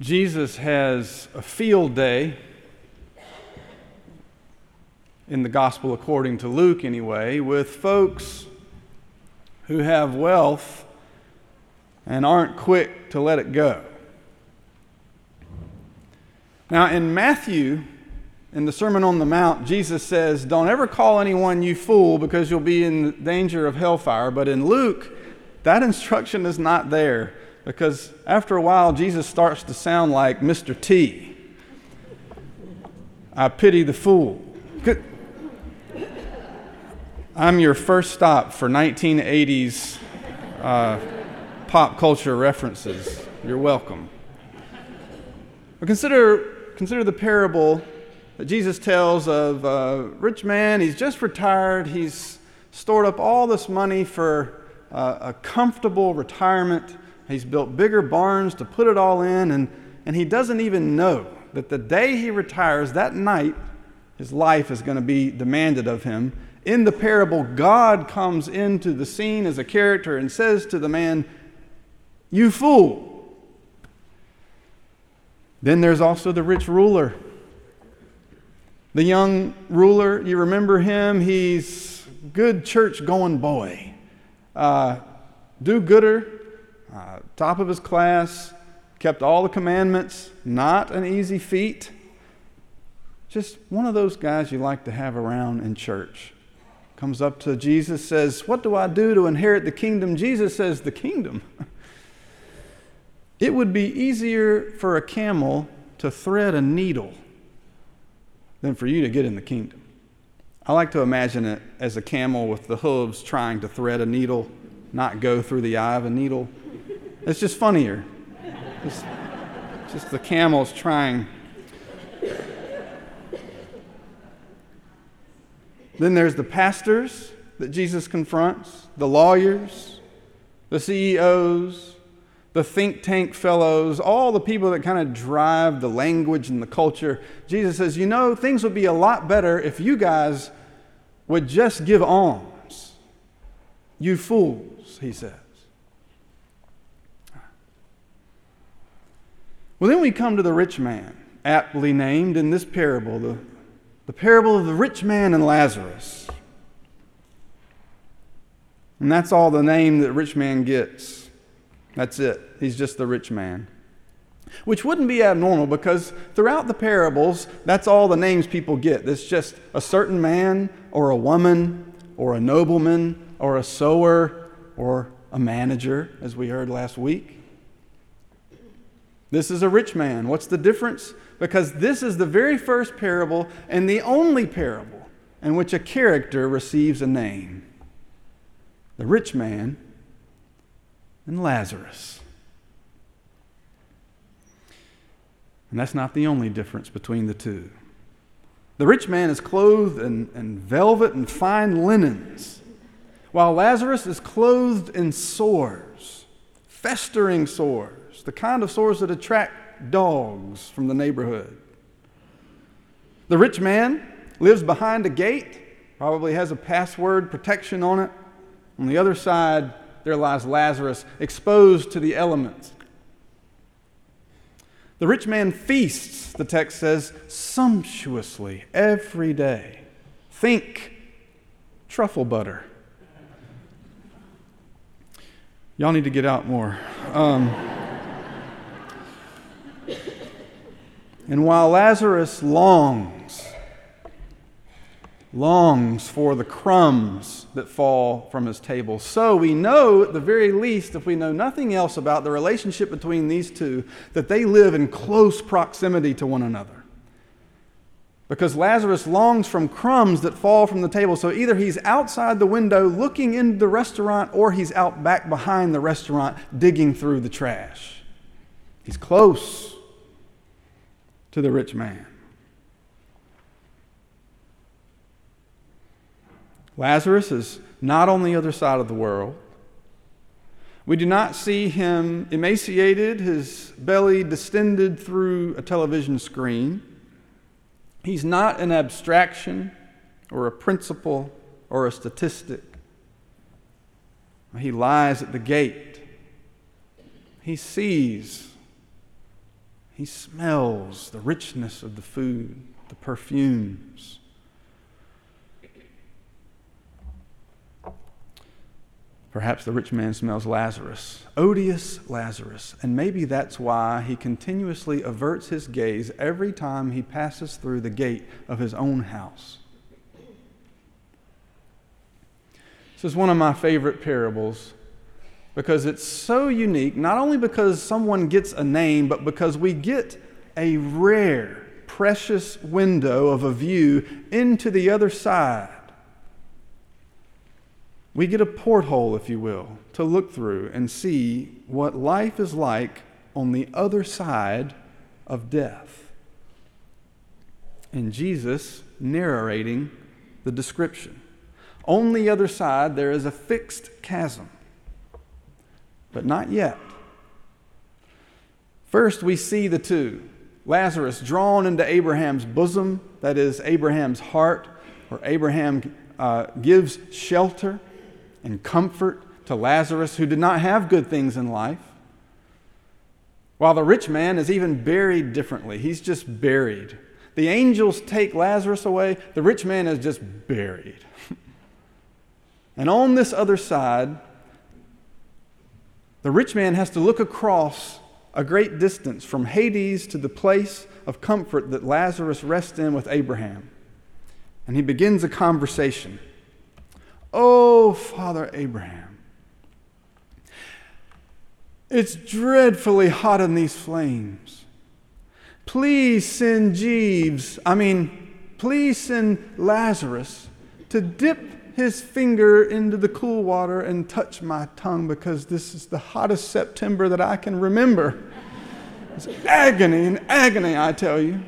Jesus has a field day in the gospel according to Luke, anyway, with folks who have wealth and aren't quick to let it go. Now, in Matthew, in the Sermon on the Mount, Jesus says, Don't ever call anyone you fool because you'll be in danger of hellfire. But in Luke, that instruction is not there because after a while, Jesus starts to sound like Mr. T. I pity the fool. I'm your first stop for 1980s uh, pop culture references. You're welcome. But consider, consider the parable that Jesus tells of a rich man. He's just retired. He's stored up all this money for uh, a comfortable retirement. He's built bigger barns to put it all in, and, and he doesn't even know that the day he retires, that night, his life is going to be demanded of him. In the parable, God comes into the scene as a character and says to the man, You fool. Then there's also the rich ruler the young ruler, you remember him? He's good church going boy, uh, do gooder, uh, top of his class, kept all the commandments, not an easy feat. Just one of those guys you like to have around in church. Comes up to Jesus, says, What do I do to inherit the kingdom? Jesus says, The kingdom. It would be easier for a camel to thread a needle than for you to get in the kingdom. I like to imagine it as a camel with the hooves trying to thread a needle, not go through the eye of a needle. It's just funnier. It's just the camel's trying. Then there's the pastors that Jesus confronts, the lawyers, the CEOs, the think tank fellows, all the people that kind of drive the language and the culture, Jesus says, You know, things would be a lot better if you guys would just give alms. You fools, he says. Well, then we come to the rich man, aptly named in this parable, the, the parable of the rich man and Lazarus. And that's all the name that rich man gets. That's it. He's just the rich man. Which wouldn't be abnormal because throughout the parables, that's all the names people get. It's just a certain man or a woman or a nobleman or a sower or a manager, as we heard last week. This is a rich man. What's the difference? Because this is the very first parable and the only parable in which a character receives a name. The rich man and Lazarus. And that's not the only difference between the two. The rich man is clothed in, in velvet and fine linens, while Lazarus is clothed in sores, festering sores, the kind of sores that attract dogs from the neighborhood. The rich man lives behind a gate, probably has a password protection on it. On the other side, there lies Lazarus, exposed to the elements. The rich man feasts, the text says, sumptuously every day. Think truffle butter. Y'all need to get out more. Um, and while Lazarus longs longs for the crumbs that fall from his table. So we know, at the very least, if we know nothing else about the relationship between these two, that they live in close proximity to one another. Because Lazarus longs from crumbs that fall from the table. So either he's outside the window looking into the restaurant, or he's out back behind the restaurant digging through the trash. He's close to the rich man. Lazarus is not on the other side of the world. We do not see him emaciated, his belly distended through a television screen. He's not an abstraction or a principle or a statistic. He lies at the gate. He sees. He smells the richness of the food, the perfumes. Perhaps the rich man smells Lazarus, odious Lazarus, and maybe that's why he continuously averts his gaze every time he passes through the gate of his own house. This is one of my favorite parables because it's so unique, not only because someone gets a name, but because we get a rare, precious window of a view into the other side we get a porthole, if you will, to look through and see what life is like on the other side of death. And Jesus narrating the description. On the other side, there is a fixed chasm, but not yet. First, we see the two Lazarus drawn into Abraham's bosom, that is, Abraham's heart, where Abraham uh, gives shelter and comfort to Lazarus, who did not have good things in life. While the rich man is even buried differently, he's just buried. The angels take Lazarus away, the rich man is just buried. and on this other side, the rich man has to look across a great distance from Hades to the place of comfort that Lazarus rests in with Abraham. And he begins a conversation. Oh, Father Abraham, it's dreadfully hot in these flames. Please send Jeeves, I mean, please send Lazarus to dip his finger into the cool water and touch my tongue because this is the hottest September that I can remember. It's agony and agony, I tell you.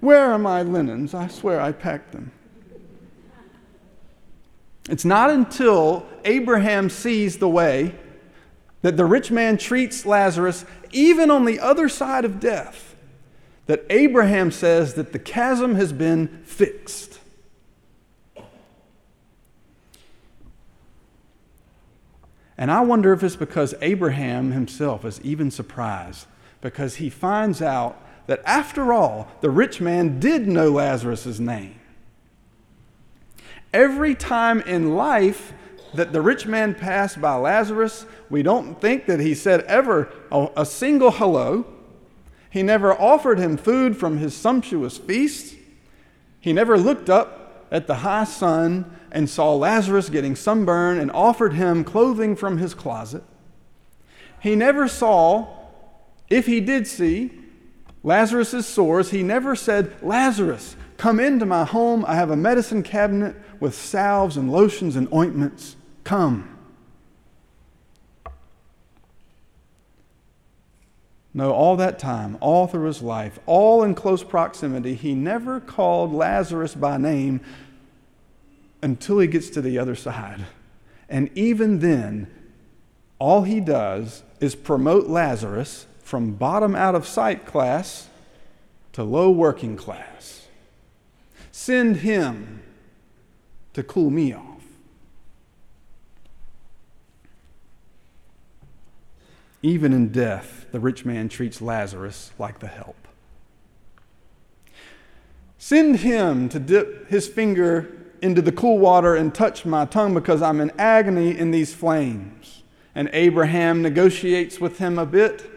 Where are my linens? I swear I packed them. It's not until Abraham sees the way that the rich man treats Lazarus, even on the other side of death, that Abraham says that the chasm has been fixed. And I wonder if it's because Abraham himself is even surprised because he finds out that after all, the rich man did know Lazarus' name. Every time in life that the rich man passed by Lazarus, we don't think that he said ever a, single hello. He never offered him food from his sumptuous feast. He never looked up at the high sun and saw Lazarus getting sunburned and offered him clothing from his closet. He never saw, if he did see, Lazarus' sores. He never said, Lazarus, come into my home. I have a medicine cabinet with salves and lotions and ointments. Come. No, all that time, all through his life, all in close proximity, he never called Lazarus by name until he gets to the other side. And even then, all he does is promote Lazarus from bottom out of sight class to low working class. Send him to cool me off. Even in death, the rich man treats Lazarus like the help. Send him to dip his finger into the cool water and touch my tongue because I'm in agony in these flames. And Abraham negotiates with him a bit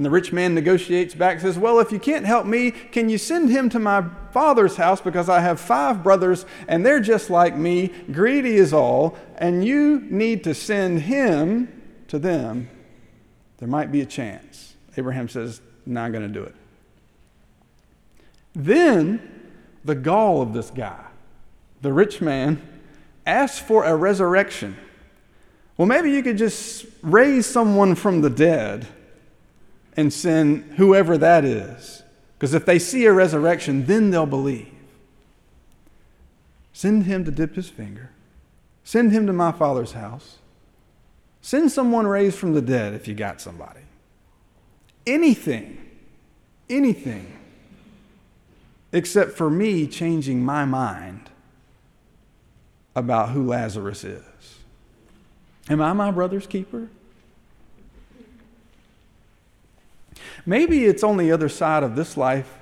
and the rich man negotiates back, says, Well, if you can't help me, can you send him to my father's house because I have five brothers and they're just like me, greedy as all, and you need to send him to them? There might be a chance. Abraham says, Not going to do it. Then the gall of this guy, the rich man, asks for a resurrection. Well, maybe you could just raise someone from the dead and send whoever that is. Because if they see a resurrection, then they'll believe. Send him to dip his finger. Send him to my father's house. Send someone raised from the dead if you got somebody. Anything, anything, except for me changing my mind about who Lazarus is. Am I my brother's keeper? Maybe it's on the other side of this life.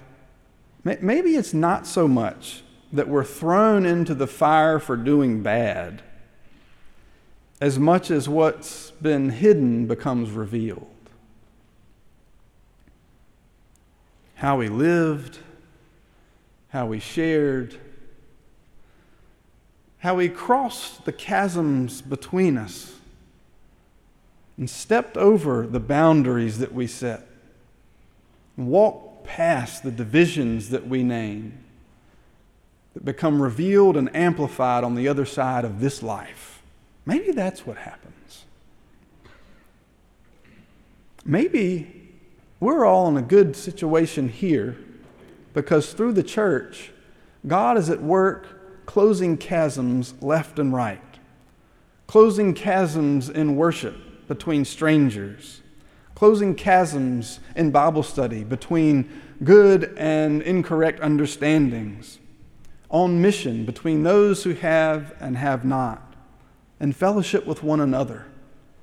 Maybe it's not so much that we're thrown into the fire for doing bad as much as what's been hidden becomes revealed. How we lived, how we shared, how we crossed the chasms between us and stepped over the boundaries that we set, and walked past the divisions that we name, that become revealed and amplified on the other side of this life. Maybe that's what happens. Maybe we're all in a good situation here because through the church, God is at work closing chasms left and right, closing chasms in worship between strangers, closing chasms in Bible study between good and incorrect understandings, on mission between those who have and have not, and fellowship with one another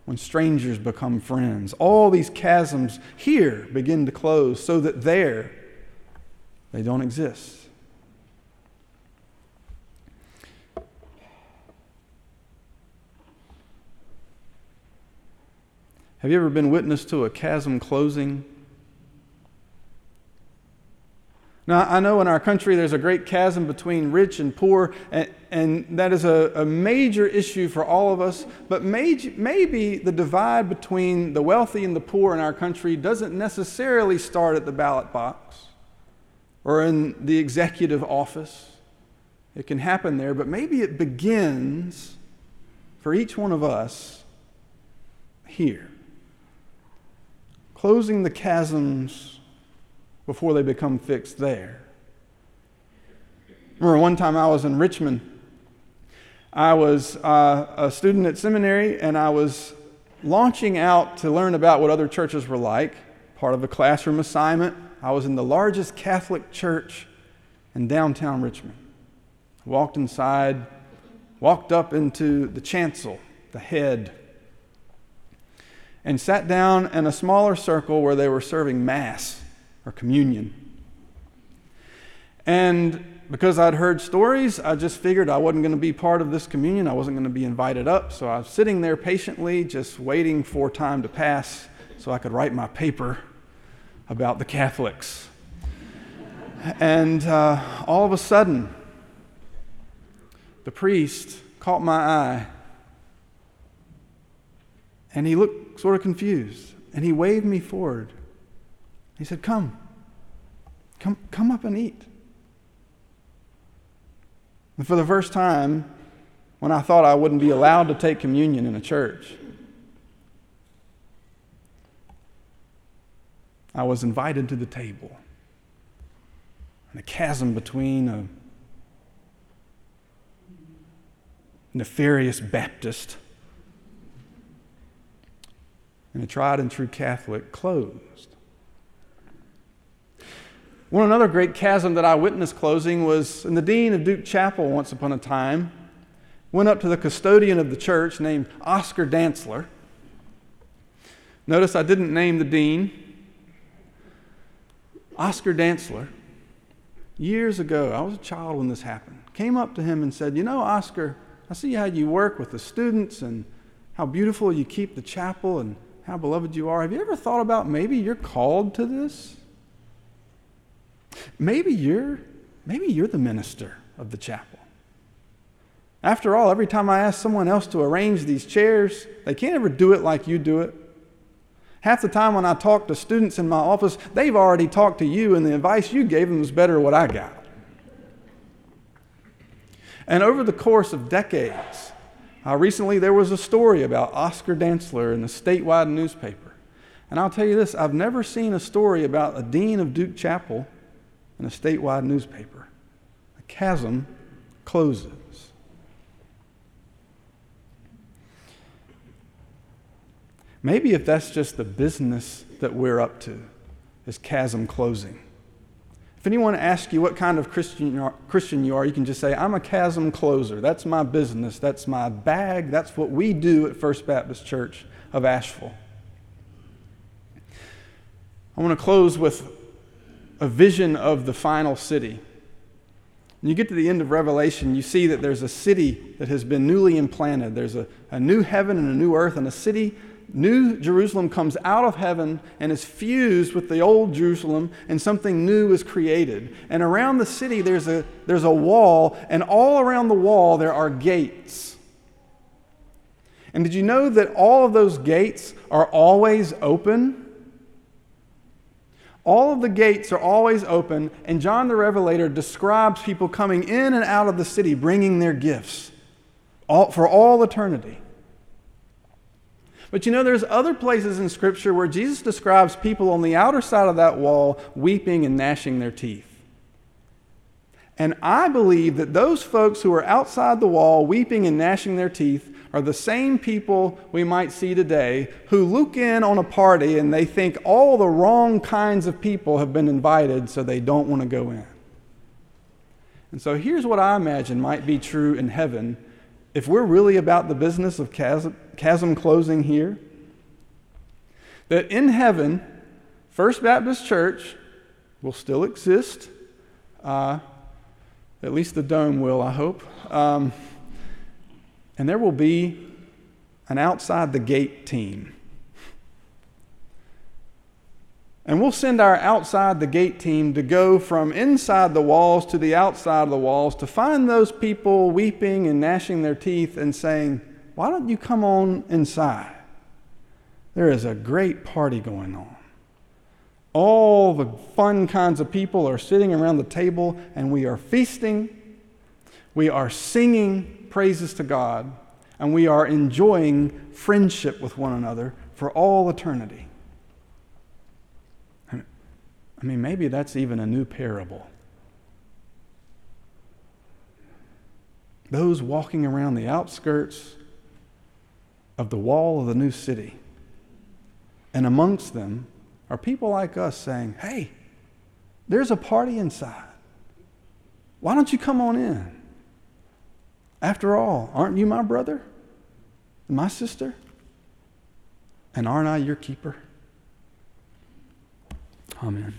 when strangers become friends. All these chasms here begin to close so that there they don't exist. Have you ever been witness to a chasm closing? Now, I know in our country there's a great chasm between rich and poor, and, and that is a, a, major issue for all of us. But may, maybe the divide between the wealthy and the poor in our country doesn't necessarily start at the ballot box or in the executive office. It can happen there, but maybe it begins for each one of us here. Closing the chasms before they become fixed there. Remember one time I was in Richmond. I was uh, a student at seminary and I was launching out to learn about what other churches were like, part of a classroom assignment. I was in the largest Catholic church in downtown Richmond. Walked inside, walked up into the chancel, the head, and sat down in a smaller circle where they were serving Mass or communion. And because I'd heard stories, I just figured I wasn't going to be part of this communion. I wasn't going to be invited up. So I was sitting there patiently, just waiting for time to pass so I could write my paper about the Catholics. and uh, all of a sudden, the priest caught my eye and he looked sort of confused and he waved me forward. He said, Come, come, come up and eat. And for the first time, when I thought I wouldn't be allowed to take communion in a church, I was invited to the table. And the chasm between a nefarious Baptist and a tried and true Catholic closed. One another great chasm that I witnessed closing was in the dean of Duke Chapel once upon a time went up to the custodian of the church named Oscar Dantzler. Notice I didn't name the dean. Oscar Dantzler, years ago, I was a child when this happened, came up to him and said, You know, Oscar, I see how you work with the students and how beautiful you keep the chapel and how beloved you are. Have you ever thought about maybe you're called to this? Maybe you're maybe you're the minister of the chapel. After all, every time I ask someone else to arrange these chairs, they can't ever do it like you do it. Half the time when I talk to students in my office, they've already talked to you, and the advice you gave them is better than what I got. And over the course of decades, uh, recently there was a story about Oscar Dantzler in the statewide newspaper. And I'll tell you this I've never seen a story about a dean of Duke Chapel in a statewide newspaper. A chasm closes. Maybe if that's just the business that we're up to, is chasm closing. If anyone asks you what kind of Christian you, are, Christian you are, you can just say, I'm a chasm closer. That's my business. That's my bag. That's what we do at First Baptist Church of Asheville. I want to close with a vision of the final city. When you get to the end of Revelation, you see that there's a city that has been newly implanted. There's a, a new heaven and a new earth, and a city, New Jerusalem, comes out of heaven and is fused with the old Jerusalem, and something new is created. And around the city, there's a, there's a wall, and all around the wall, there are gates. And did you know that all of those gates are always open? All of the gates are always open, and John the Revelator describes people coming in and out of the city bringing their gifts all, for all eternity. But you know, there's other places in Scripture where Jesus describes people on the outer side of that wall weeping and gnashing their teeth. And I believe that those folks who are outside the wall weeping and gnashing their teeth are the same people we might see today who look in on a party and they think all the wrong kinds of people have been invited, so they don't want to go in. And so here's what I imagine might be true in heaven if we're really about the business of chasm, chasm closing here. That in heaven, First Baptist Church will still exist. Uh, at least the dome will, I hope. Um, and there will be an outside the gate team. And we'll send our outside the gate team to go from inside the walls to the outside of the walls to find those people weeping and gnashing their teeth and saying, Why don't you come on inside? There is a great party going on. All the fun kinds of people are sitting around the table and we are feasting. We are singing praises to God, and we are enjoying friendship with one another for all eternity. I mean, maybe that's even a new parable. Those walking around the outskirts of the wall of the new city, and amongst them are people like us saying, Hey, there's a party inside. Why don't you come on in? After all, aren't you my brother? My sister? And aren't I your keeper? Amen.